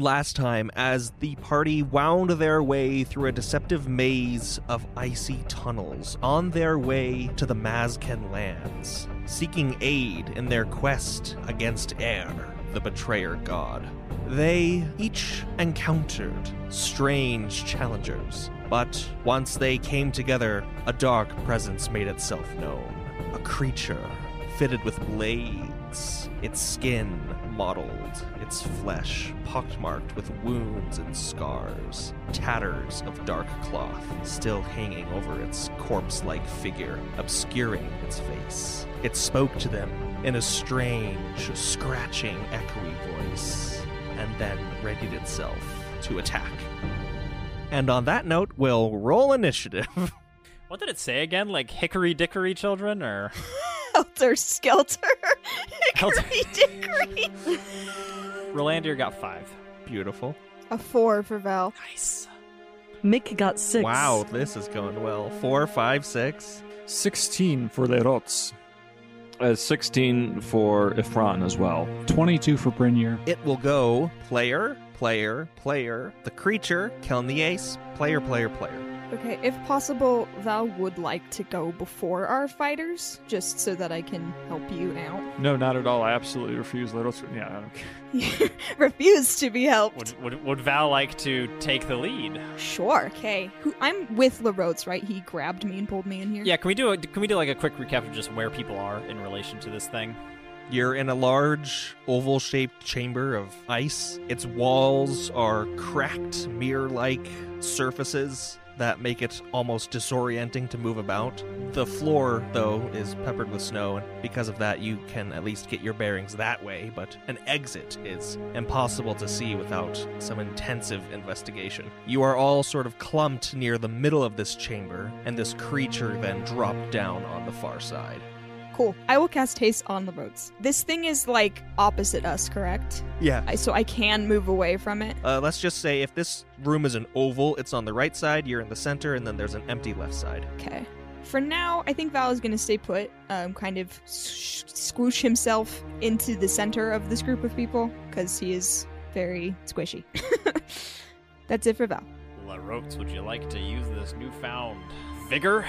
last time as the party wound their way through a deceptive maze of icy tunnels on their way to the Mazken lands, seeking aid in their quest against Air, the betrayer god. They each encountered strange challengers, but once they came together, a dark presence made itself known. A creature fitted with blades, its skin mottled, its flesh pockmarked with wounds and scars, tatters of dark cloth still hanging over its corpse like figure, obscuring its face. It spoke to them in a strange, scratching, echoey voice, and then readied itself to attack. And on that note, we'll roll initiative. What did it say again? Like hickory dickory children or Helter Skelter. Helter- Hickory dickory. Rolandir got five. Beautiful. A four for Val. Nice. Mick got six. Wow, this is going well. Four, five, six. 16 for Lerots. Uh, 16 for Ifran as well. 22 for Brynir. It will go player, player, player, the creature, Kelniace, player, player, player. Okay, if possible, Val would like to go before our fighters, just so that I can help you out. No, not at all. I absolutely refuse Lerots. Yeah, I don't care. Refuse to be helped. Would, would would Val like to take the lead? Sure. Okay. Who I'm with Lerots, right? He grabbed me and pulled me in here. Yeah, can we do a, can we do like a quick recap of just where people are in relation to this thing? You're in a large, oval shaped chamber of ice. Its walls are cracked, mirror like surfaces that make it almost disorienting to move about. The floor, though, is peppered with snow, and because of that, you can at least get your bearings that way, but an exit is impossible to see without some intensive investigation. You are all sort of clumped near the middle of this chamber, and this creature then dropped down on the far side. Cool. I will cast haste on the Lerots. This thing is like opposite us, correct? Yeah. I, so I can move away from it. Uh, let's just say if this room is an oval, it's on the right side, you're in the center, and then there's an empty left side. Okay. For now, I think Val is going to stay put, um, kind of sh- squoosh himself into the center of this group of people, because he is very squishy. That's it for Val. Lerots, would you like to use this newfound vigor?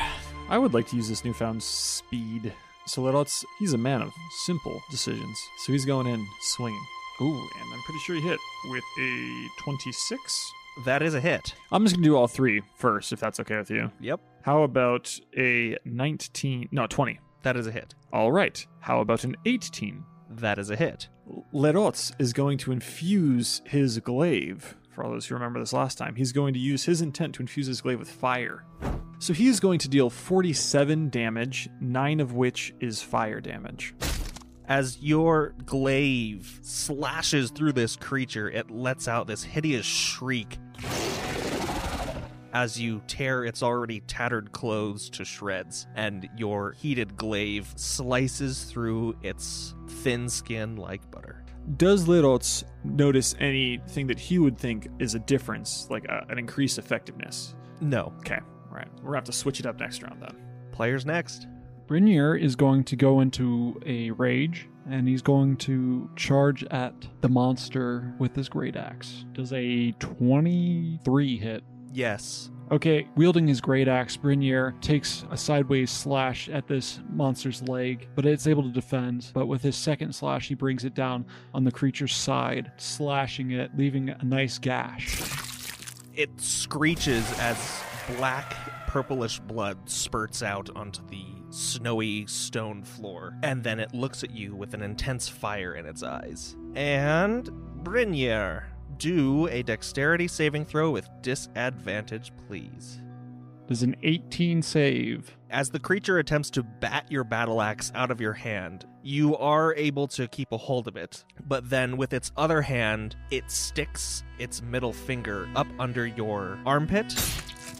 I would like to use this newfound speed. So Lerots, he's a man of simple decisions. So he's going in swinging. Ooh, and I'm pretty sure he hit with a 26. That is a hit. I'm just going to do all three first, if that's okay with you. Yep. How about a 19? No, 20. That is a hit. All right. How about an 18? That is a hit. Lerots is going to infuse his glaive. For all those who remember this last time, he's going to use his intent to infuse his glaive with fire. So he is going to deal 47 damage, nine of which is fire damage. As your glaive slashes through this creature, it lets out this hideous shriek as you tear its already tattered clothes to shreds, and your heated glaive slices through its thin skin like butter. Does Lerots notice anything that he would think is a difference, like a, an increased effectiveness? No. Okay, right. We're gonna have to switch it up next round then. Players next. Brynir is going to go into a rage and he's going to charge at the monster with his great axe. Does a 23 hit? Yes. Okay, wielding his great axe, Brynir takes a sideways slash at this monster's leg, but it's able to defend. But with his second slash, he brings it down on the creature's side, slashing it, leaving a nice gash. It screeches as black, purplish blood spurts out onto the snowy stone floor, and then it looks at you with an intense fire in its eyes. And Brynir, do a dexterity saving throw with disadvantage, please. Does an 18 save? As the creature attempts to bat your battle axe out of your hand, you are able to keep a hold of it. But then, with its other hand, it sticks its middle finger up under your armpit,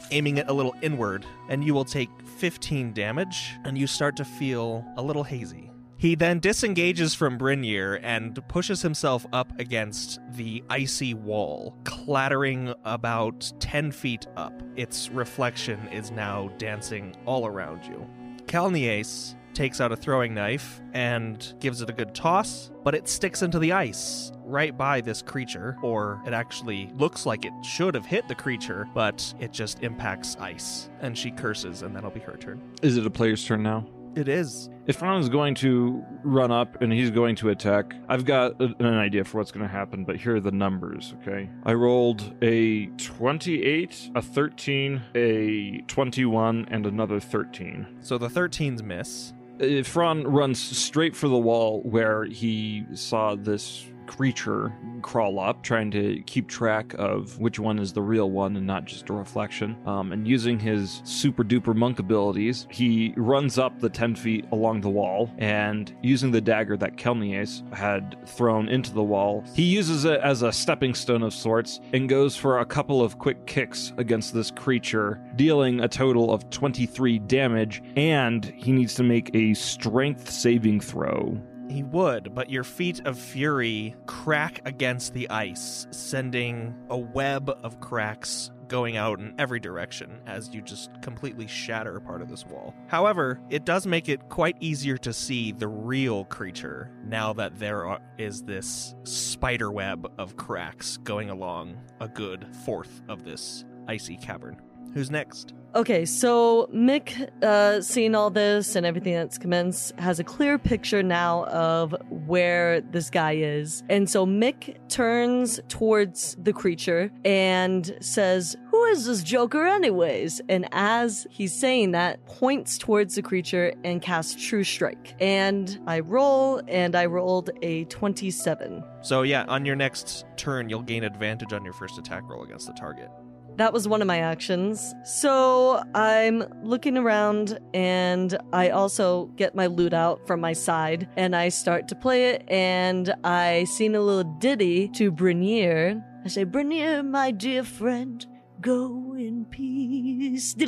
aiming it a little inward, and you will take 15 damage, and you start to feel a little hazy. He then disengages from Brynir and pushes himself up against the icy wall, clattering about 10 feet up. Its reflection is now dancing all around you. Kelniace, takes out a throwing knife and gives it a good toss, but it sticks into the ice right by this creature, or it actually looks like it should have hit the creature, but it just impacts ice. And she curses, and that'll be her turn. Is it a player's turn now? It is. Ifran is going to run up and he's going to attack. I've got a- an idea for what's going to happen, but here are the numbers, okay? I rolled a 28, a 13, a 21, and another 13. So the 13's miss. Ifran runs straight for the wall where he saw this creature crawl up, trying to keep track of which one is the real one and not just a reflection. Um, and using his super duper monk abilities, he runs up the 10 feet along the wall and using the dagger that Kelnies had thrown into the wall, he uses it as a stepping stone of sorts and goes for a couple of quick kicks against this creature, dealing a total of 23 damage, and he needs to make a strength saving throw. He would, but your feet of fury crack against the ice, sending a web of cracks going out in every direction as you just completely shatter part of this wall. However, it does make it quite easier to see the real creature now that there are, is this spider web of cracks going along a good fourth of this icy cavern. Who's next? Okay, so Mick, uh, seeing all this and everything that's commenced, has a clear picture now of where this guy is. And so Mick turns towards the creature and says, Who is this Joker, anyways? And as he's saying that, points towards the creature and casts True Strike. And I roll, and I rolled a 27. So, yeah, on your next turn, you'll gain advantage on your first attack roll against the target. That was one of my actions. So I'm looking around and I also get my lute out from my side and I start to play it and I sing a little ditty to Brynir. I say, Brynir, my dear friend, go in peace.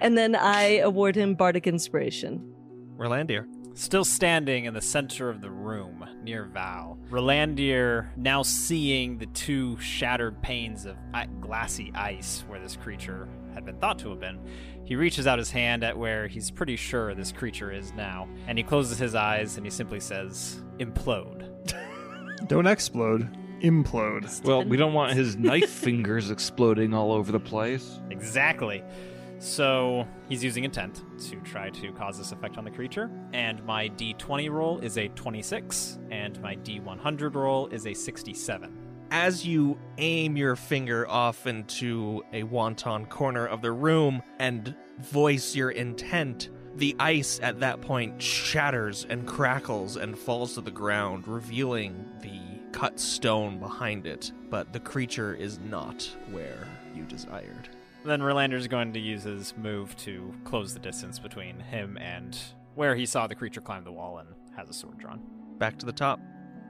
And then I award him Bardic Inspiration. Rolandir. Still standing in the center of the room near Val, Rolandir, now seeing the two shattered panes of glassy ice where this creature had been thought to have been, he reaches out his hand at where he's pretty sure this creature is now, and he closes his eyes and he simply says, Implode. Don't explode, implode. Well, we don't want his knife fingers exploding all over the place. Exactly. So he's using intent to try to cause this effect on the creature. And my d20 roll is a 26, and my d100 roll is a 67. as you aim your finger off into a wanton corner of the room and voice your intent, the ice at that point shatters and crackles and falls to the ground, revealing the cut stone behind it. But the creature is not where you desired. Then Rolander's going to use his move to close the distance between him and where he saw the creature climb the wall and has a sword drawn. Back to the top.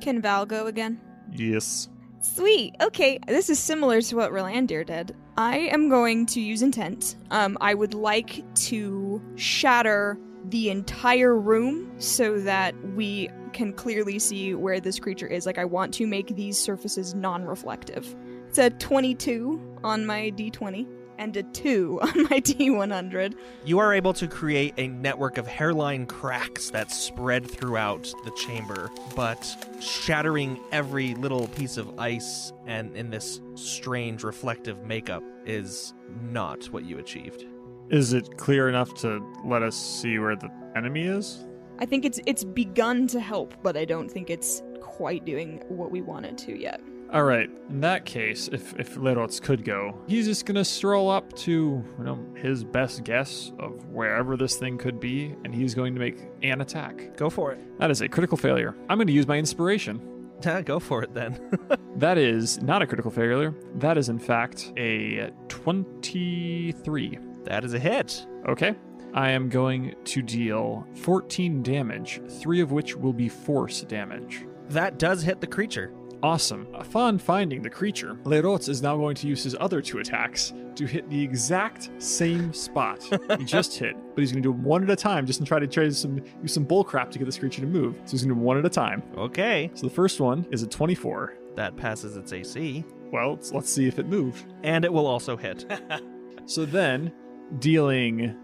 Can Val go again? Yes. Sweet. Okay, this is similar to what Rolandir did. I am going to use intent. Um, I would like to shatter the entire room so that we can clearly see where this creature is. Like, I want to make these surfaces non-reflective. It's a 22 on my d20 and a 2 on my d100. You are able to create a network of hairline cracks that spread throughout the chamber, but shattering every little piece of ice and in this strange reflective makeup is not what you achieved. Is it clear enough to let us see where the enemy is? I think it's it's begun to help, but I don't think it's quite doing what we want it to yet. All right. In that case, if if Lerots could go, he's just gonna stroll up to you know his best guess of wherever this thing could be, and he's going to make an attack. Go for it. That is a critical failure. I'm going to use my inspiration. Yeah, go for it then. That is not a critical failure. That is in fact a 23. that is a hit. Okay. I am going to deal 14 damage, three of which will be force damage. That does hit the creature. Awesome. Upon finding the creature, Lerots is now going to use his other two attacks to hit the exact same spot he just hit, but he's going to do them one at a time just to try to try to some, use some bullcrap to get this creature to move. So he's going to do them one at a time. Okay, So the first one is a 24. that passes its AC, Well, let's, let's see if it moved. and it will also hit. So then, dealing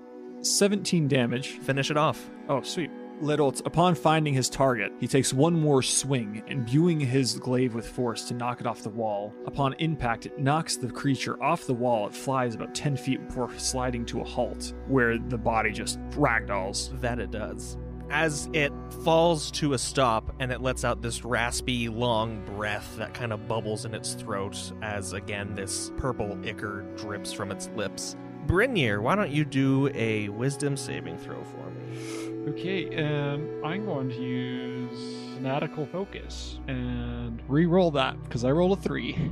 17 damage. Finish it off. Oh, sweet. Littles, upon finding his target, he takes one more swing, imbuing his glaive with force to knock it off the wall. Upon impact, it knocks the creature off the wall. It flies about 10 feet before sliding to a halt, where the body just ragdolls. That it does. As it falls to a stop and it lets out this raspy, long breath that kind of bubbles in its throat as again this purple ichor drips from its lips. Brynir, why don't you do a wisdom saving throw for me? Okay, and I'm going to use fanatical focus and re-roll that because I rolled a three.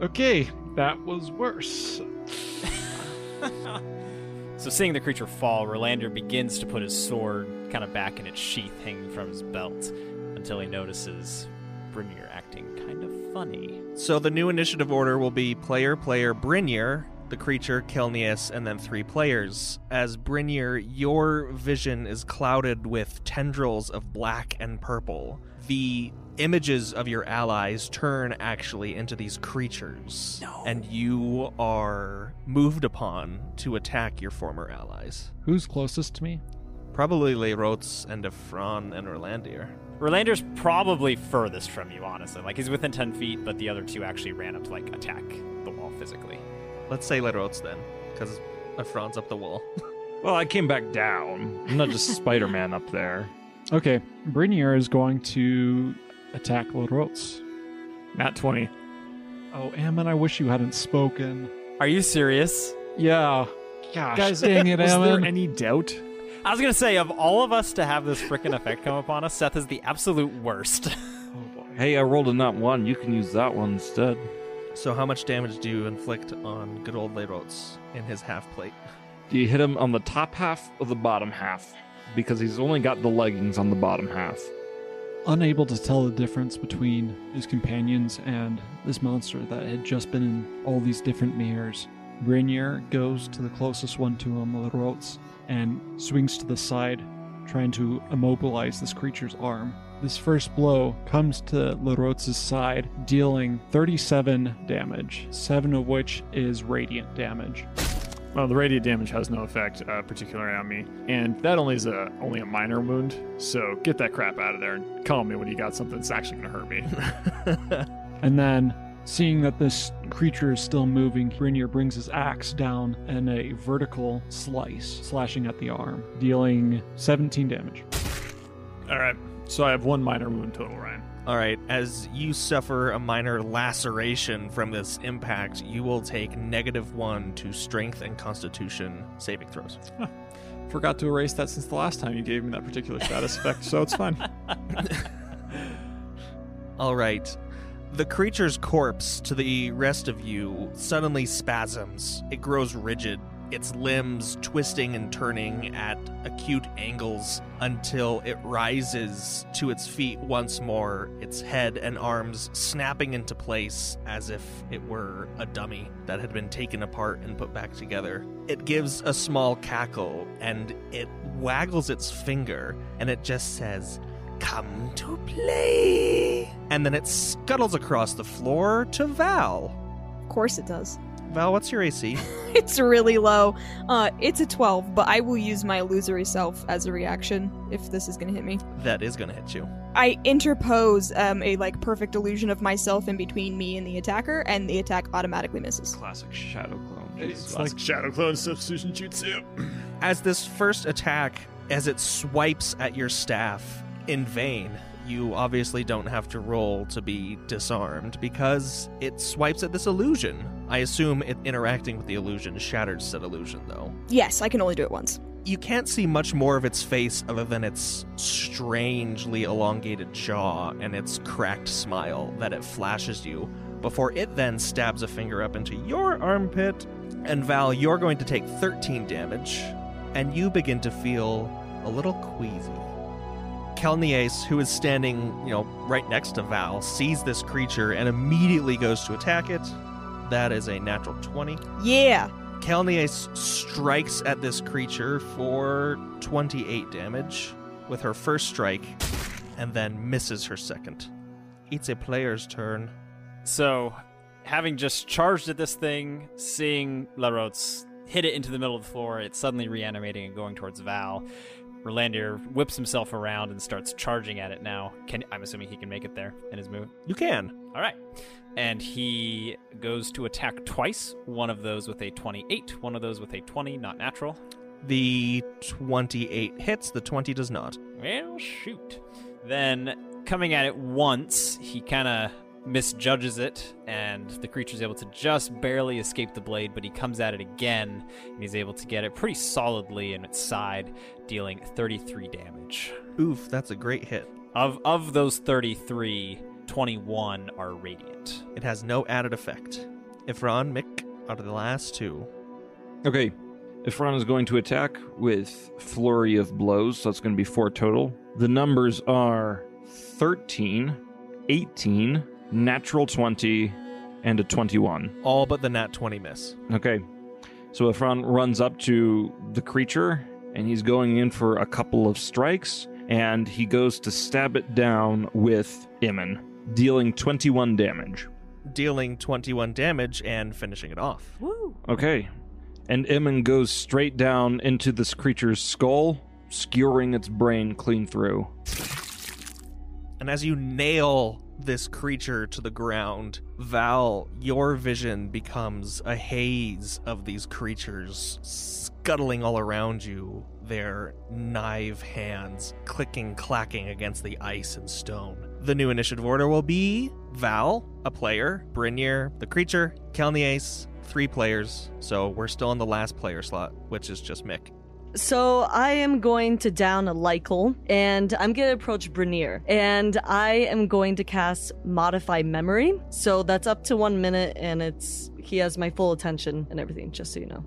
Okay, that was worse. So, seeing the creature fall, Rolandir begins to put his sword kind of back in its sheath hanging from his belt until he notices Brynir acting kind of funny. So the new initiative order will be player, player, Brynir, the creature, Kelnius, and then three players. As Brynir, your vision is clouded with tendrils of black and purple. The images of your allies turn actually into these creatures. No. And you are moved upon to attack your former allies. Who's closest to me? Probably Lerots and Efron and Orlandir. Rolandir's probably furthest from you, honestly. Like, he's within 10 feet, but the other two actually ran up to, like, attack the wall physically. Let's say Lerots then, because Efron's up the wall. Well, I came back down. I'm not just Spider Man up there. Okay, Brynir is going to attack Lodrots. Nat 20. Oh, Ammon, I wish you hadn't spoken. Are you serious? Yeah. Gosh, Guys, dang it, was there Ammon. any doubt? I was gonna say, of all of us to have this freaking effect come upon us, Seth is the absolute worst. oh boy. Hey, I rolled a nat one. You can use that one instead. So, how much damage do you inflict on good old Lerots in his half plate? Do you hit him on the top half or the bottom half? Because he's only got the leggings on the bottom half. Unable to tell the difference between his companions and this monster that had just been in all these different mirrors, Brynir goes to the closest one to him, Lodrots, and swings to the side, trying to immobilize this creature's arm. This first blow comes to Lodrots' side, dealing 37 damage, 7 of which is radiant damage. Well, the radiant damage has no effect, uh, particularly on me, and that only is a only a minor wound. So get that crap out of there and call me when you got something that's actually going to hurt me. And then, seeing that this creature is still moving, Brynir brings his axe down in a vertical slice, slashing at the arm, dealing 17 damage. All right, so I have one minor wound total, Ryan. All right, as you suffer a minor laceration from this impact, you will take negative one to strength and constitution saving throws. Forgot to erase that since the last time you gave me that particular status effect, so it's fine. All right. The creature's corpse, to the rest of you, suddenly spasms. It grows rigid, its limbs twisting and turning at acute angles until it rises to its feet once more, its head and arms snapping into place as if it were a dummy that had been taken apart and put back together. It gives a small cackle and it waggles its finger and it just says, Come to play. And then it scuttles across the floor to Val. Of course it does. Val, what's your AC? It's really low. Uh, it's a 12, but I will use my illusory self as a reaction if this is gonna hit me. that is going to hit you. I interpose um, a like perfect illusion of myself in between me and the attacker, and the attack automatically misses. Classic Shadow Clone. it's like Shadow Clone substitution jutsu. As this first attack, as it swipes at your staff in vain, you obviously don't have to roll to be disarmed because it swipes at this illusion. I assume it interacting with the illusion shatters said illusion, though. Yes, I can only do it once. You can't see much more of its face other than its strangely elongated jaw and its cracked smile that it flashes you before it then stabs a finger up into your armpit. And Val, you're going to take 13 damage, and you begin to feel a little queasy. Kelnias, who is standing, you know, right next to Val, sees this creature and immediately goes to attack it. That is a natural 20. Yeah. Kelnias strikes at this creature for 28 damage with her first strike and then misses her second. It's a player's turn. So, having just charged at this thing, seeing Lerots hit it into the middle of the floor. It's suddenly reanimating and going towards Val. Rolandir whips himself around and starts charging at it now. Can I'm assuming he can make it there in his move. You can. All right. And he goes to attack twice, one of those with a 28, one of those with a 20, not natural. The 28 hits, the 20 does not. Well, shoot. Then coming at it once, he kind of misjudges it, and the creature's able to just barely escape the blade, but he comes at it again, and he's able to get it pretty solidly in its side, dealing 33 damage. Oof, that's a great hit. Of, of those 33, 21 are radiant. It has no added effect. Ifran, Mick out of the last two. Okay, Ifran is going to attack with Flurry of Blows, so that's going to be four total. The numbers are 13, 18, natural 20, and a 21. All but the nat 20 miss. Okay, so Ifran runs up to the creature, and he's going in for a couple of strikes, and he goes to stab it down with Iman, dealing 21 damage. Dealing 21 damage and finishing it off. Woo. Okay. And Iman goes straight down into this creature's skull, skewering its brain clean through. And as you nail this creature to the ground, Val, your vision becomes a haze of these creatures scuttling all around you, their knife hands clicking, clacking against the ice and stone. The new initiative order will be Val, a player, Brynir, the creature, Kelniace, three players. So we're still in the last player slot, which is just Mick. So I am going to down a Lycal, and I'm going to approach Brynir, and I am going to cast Modify Memory. So that's up to one minute, and it's he has my full attention and everything, just so you know.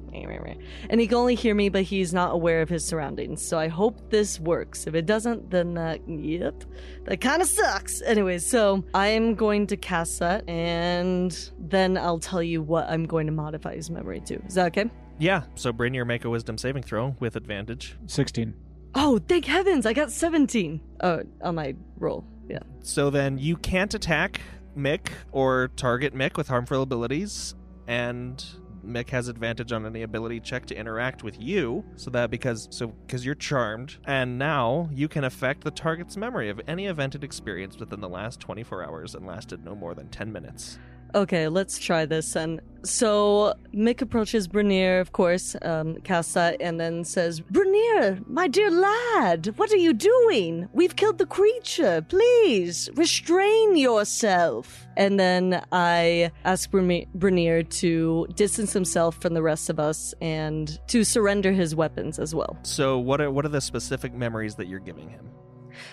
And he can only hear me, but he's not aware of his surroundings. So I hope this works. If it doesn't, then uh, yep, that kind of sucks. Anyway, so I'm going to cast that, and then I'll tell you what I'm going to modify his memory to. Is that okay? Yeah, so Brynir make a wisdom saving throw with advantage. 16. Oh, thank heavens! I got 17 uh, on my roll. Yeah. So then you can't attack Mick or target Mick with harmful abilities, and Mick has advantage on any ability check to interact with you. So that because so because you're charmed, and now you can affect the target's memory of any event it experienced within the last 24 hours and lasted no more than 10 minutes. Okay, let's try this. And so Mick approaches Brynir, of course, um, that, and then says, Brynir, my dear lad, what are you doing? We've killed the creature. Please restrain yourself. And then I ask Brynir to distance himself from the rest of us and to surrender his weapons as well. So what are what are the specific memories that you're giving him?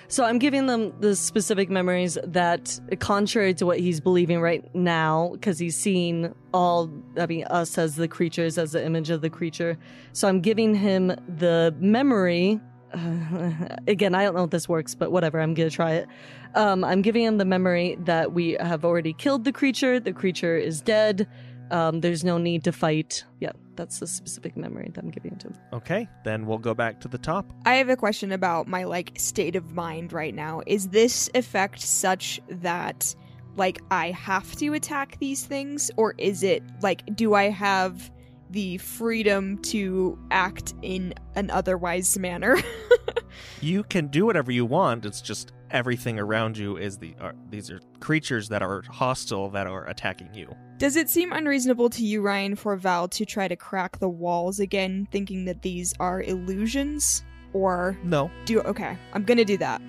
So I'm giving them the specific memories that, contrary to what he's believing right now, because he's seen all, I mean, us as the creatures, as the image of the creature. So I'm giving him the memory. again, I don't know if this works, but whatever, I'm going to try it. Um, I'm giving him the memory that we have already killed the creature, the creature is dead. Um, there's no need to fight. Yeah, that's the specific memory that I'm giving to him. Okay, then we'll go back to the top. I have a question about my like state of mind right now. Is this effect such that like I have to attack these things or is it like do I have the freedom to act in an otherwise manner? You can do whatever you want. It's just everything around you is the are, these are creatures that are hostile that are attacking you. Does it seem unreasonable to you, Ryan, for Val to try to crack the walls again, thinking that these are illusions? Or No, do okay, I'm gonna do that.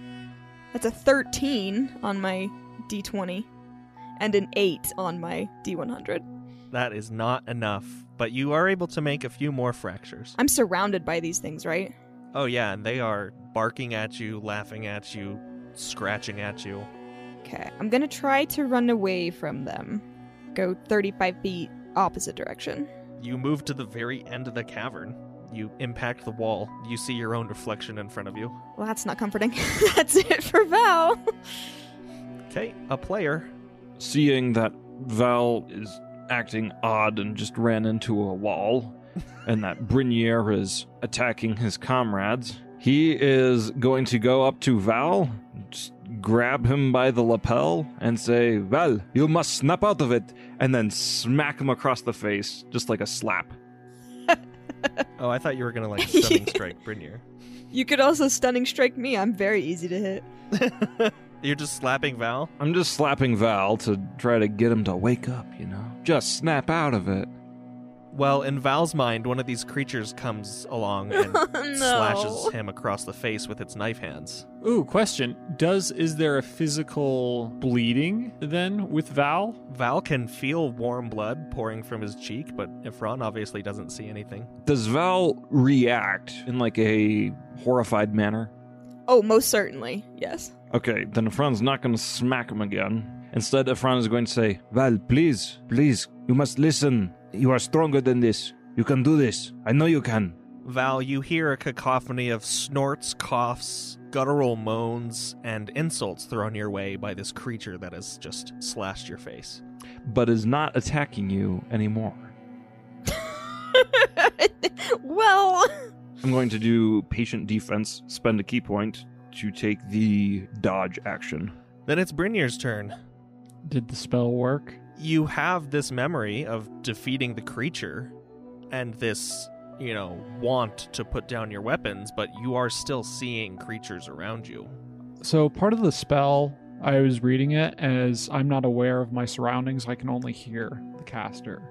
That's a 13 on my D20 and an 8 on my D100. that is not enough. But you are able to make a few more fractures. I'm surrounded by these things, right? Oh yeah, and they are barking at you, laughing at you, scratching at you. Okay, I'm gonna try to run away from them. Go 35 feet opposite direction. You move to the very end of the cavern. You impact the wall. You see your own reflection in front of you. Well, that's not comforting. that's it for Val. Okay, a player. Seeing that Val is acting odd and just ran into a wall, and that Brynir is attacking his comrades, he is going to go up to Val, just grab him by the lapel, and say, Val, you must snap out of it, and then smack him across the face, just like a slap. Oh, I thought you were gonna like stunning strike Brynir. You could also stunning strike me. I'm very easy to hit. You're just slapping Val. I'm just slapping Val to try to get him to wake up, you know? Just snap out of it. Well, in Val's mind, one of these creatures comes along and no. slashes him across the face with its knife hands. Ooh, question. Does is there a physical bleeding then with Val? Val can feel warm blood pouring from his cheek, but Ifron obviously doesn't see anything. Does Val react in like a horrified manner? Oh, most certainly. Yes. Okay, then Efron's not going to smack him again. Instead, Efron is going to say, Val, please, please, you must listen. You are stronger than this. You can do this. I know you can. Val, you hear a cacophony of snorts, coughs, guttural moans, and insults thrown your way by this creature that has just slashed your face. But is not attacking you anymore. well, I'm going to do patient defense, spend a ki point to take the dodge action. Then it's Brynir's turn. Did the spell work? You have this memory of defeating the creature and this, you know, want to put down your weapons, but you are still seeing creatures around you. So part of the spell, I was reading it as I'm not aware of my surroundings. I can only hear the caster.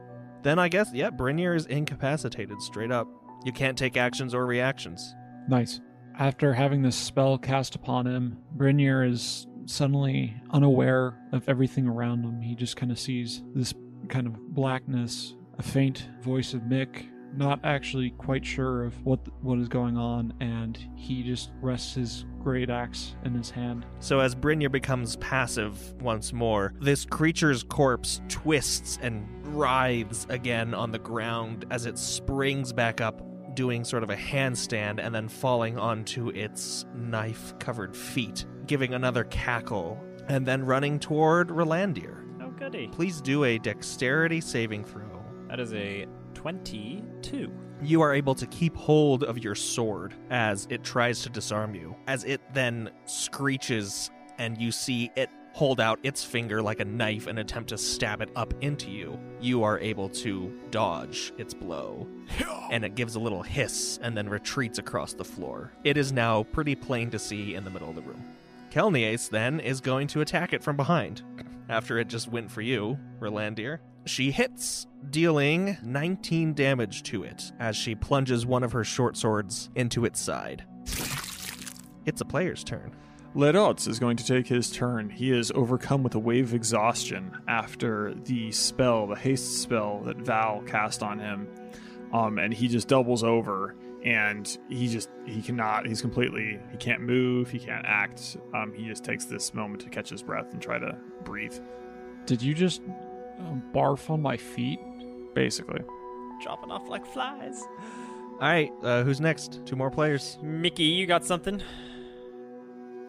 Then I guess, yeah, Brynir is incapacitated straight up. You can't take actions or reactions. Nice. After having this spell cast upon him, Brynir is suddenly unaware of everything around him. He just kind of sees this kind of blackness, a faint voice of Mick, not actually quite sure of what what is going on, and he just rests his great axe in his hand. So as Brynir becomes passive once more, this creature's corpse twists and writhes again on the ground as it springs back up, doing sort of a handstand and then falling onto its knife covered feet, giving another cackle, and then running toward Rolandir. Oh, goody. Please do a dexterity saving throw. That is a 22. You are able to keep hold of your sword as it tries to disarm you. As it then screeches, and you see it hold out its finger like a knife and attempt to stab it up into you, you are able to dodge its blow. And it gives a little hiss and then retreats across the floor. It is now pretty plain to see in the middle of the room. Kelniace then is going to attack it from behind. After it just went for you, Rolandir. She hits, dealing 19 damage to it as she plunges one of her short swords into its side. It's a player's turn. Ledots is going to take his turn. He is overcome with a wave of exhaustion after the spell, the haste spell that Val cast on him. Um, and he just doubles over and he just he cannot he's completely he can't move he can't act um, he just takes this moment to catch his breath and try to breathe Did you just um, barf on my feet? basically Dropping off like flies. All right, uh, who's next? Two more players. Mickey, you got something?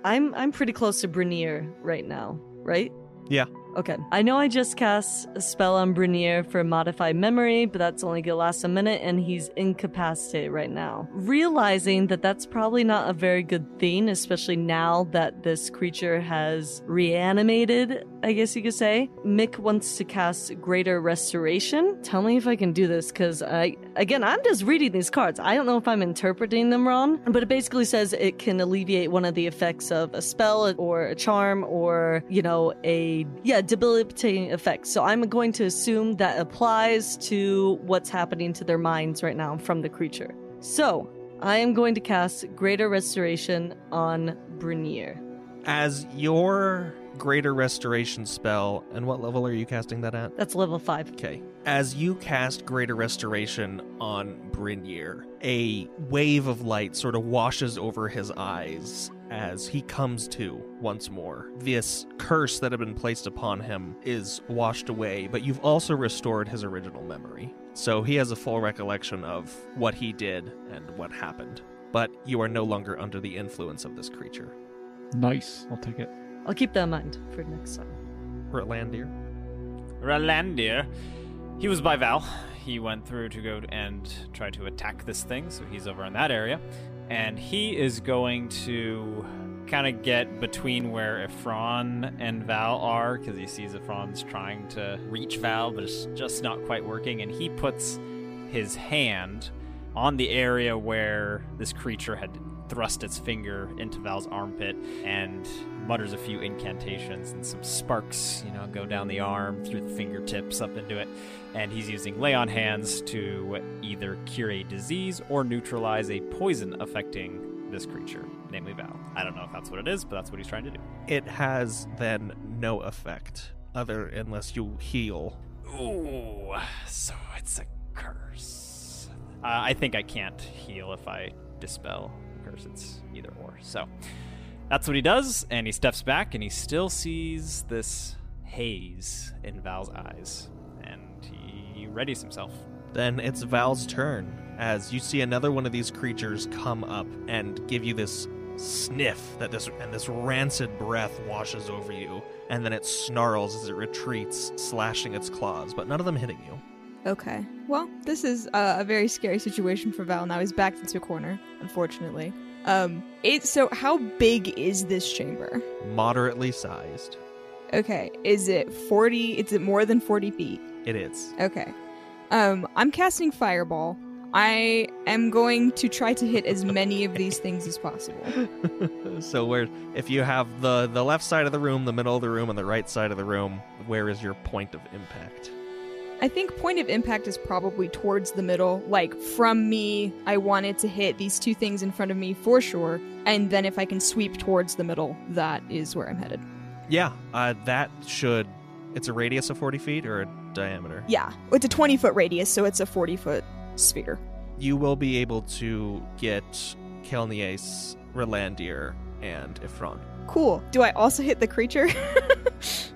I'm I'm pretty close to Brunier right now, right? Yeah. Okay. I know I just cast a spell on Brunier for modified memory, but that's only gonna last a minute and he's incapacitated right now. Realizing that that's probably not a very good thing, especially now that this creature has reanimated, I guess you could say. Mick wants to cast Greater Restoration. Tell me if I can do this, because I, again, I'm just reading these cards. I don't know if I'm interpreting them wrong, but it basically says it can alleviate one of the effects of a spell or a charm or, you know, a, yeah, debilitating effects. So I'm going to assume that applies to what's happening to their minds right now from the creature. So I am going to cast Greater Restoration on Brunier. As your greater restoration spell, and what level are you casting that at? That's level 5. Okay. As you cast Greater Restoration on Brynir, a wave of light sort of washes over his eyes as he comes to once more. This curse that had been placed upon him is washed away, but you've also restored his original memory. So he has a full recollection of what he did and what happened. But you are no longer under the influence of this creature. Nice. I'll take it. I'll keep that in mind for next time. Rutlandir. Ralandir. He was by Val. He went through to go and try to attack this thing, so he's over in that area. And he is going to kind of get between where Ephron and Val are, because he sees Ephron's trying to reach Val, but it's just not quite working. And he puts his hand on the area where this creature had thrust its finger into Val's armpit and mutters a few incantations and some sparks, you know, go down the arm through the fingertips up into it. And he's using lay on hands to either cure a disease or neutralize a poison affecting this creature, namely Val. I don't know if that's what it is, but that's what he's trying to do. It has then no effect other unless you heal. Ooh, so it's a curse. Uh, I think I can't heal if I dispel It's either or. So that's what he does, and he steps back, and he still sees this haze in Val's eyes, and he readies himself. Then it's Val's turn as you see another one of these creatures come up and give you this sniff that this and this rancid breath washes over you and then it snarls as it retreats slashing its claws but none of them hitting you Okay. Well, this is uh, a very scary situation for Val. Now he's backed into a corner, unfortunately. Um, it so how big is this chamber? moderately sized Okay, is it forty? Is it more than forty feet? it is Okay. Um, I'm casting fireball. I am going to try to hit as many of these things as possible. so where if you have the the left side of the room the middle of the room and the right side of the room where is your point of impact I think point of impact is probably towards the middle. Like from me, I wanted to hit these two things in front of me for sure, and then if I can sweep towards the middle, that is where I'm headed. yeah uh, that should it's a radius of 40 feet or a diameter Yeah, it's a 20 foot radius, so it's a 40 foot sphere. you will be able to get Kelnies, Relandir, and Ifron. Cool. Do I also hit the creature?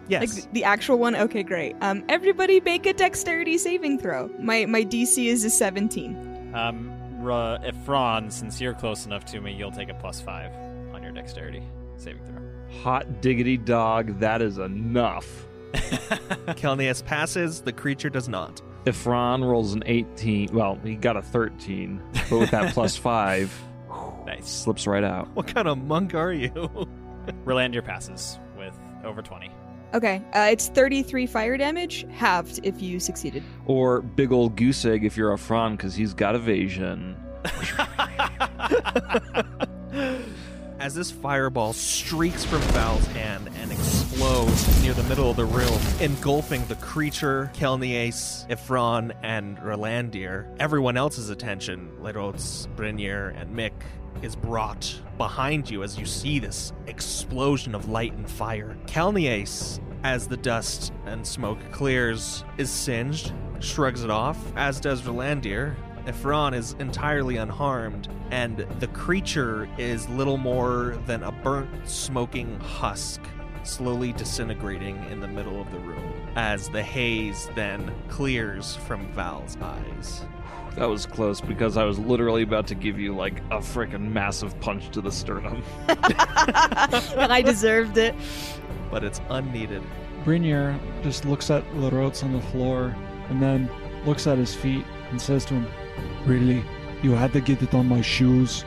Yes. Like the, the actual one? Okay, great. Um, everybody make a dexterity saving throw. My my DC is a 17. Um, Ra- Ifron, since you're close enough to me, you'll take a plus five on your dexterity saving throw. Hot diggity dog, that is enough. Kelnies passes, the creature does not. ifron rolls an 18, well, he got a 13, but with that plus 5, nice. slips right out. What kind of monk are you? Relandir passes with over 20. Okay, uh, it's 33 fire damage, halved if you succeeded. Or big old goose egg if you're a Fron, because he's got evasion. As this fireball streaks from Val's hand and explodes near the middle of the room, engulfing the creature, Kelnies, Ifron, and Relandir, everyone else's attention, Lerots, Brynir, and Mick, is brought behind you as you see this explosion of light and fire. Kelnies, as the dust and smoke clears, is singed, shrugs it off, as does Relandir, Ifron is entirely unharmed, and the creature is little more than a burnt, smoking husk, slowly disintegrating in the middle of the room, as the haze then clears from Val's eyes. That was close because I was literally about to give you like a freaking massive punch to the sternum. and I deserved it. But it's unneeded. Brynir just looks at Lerots on the floor and then looks at his feet and says to him, Really? You had to get it on my shoes?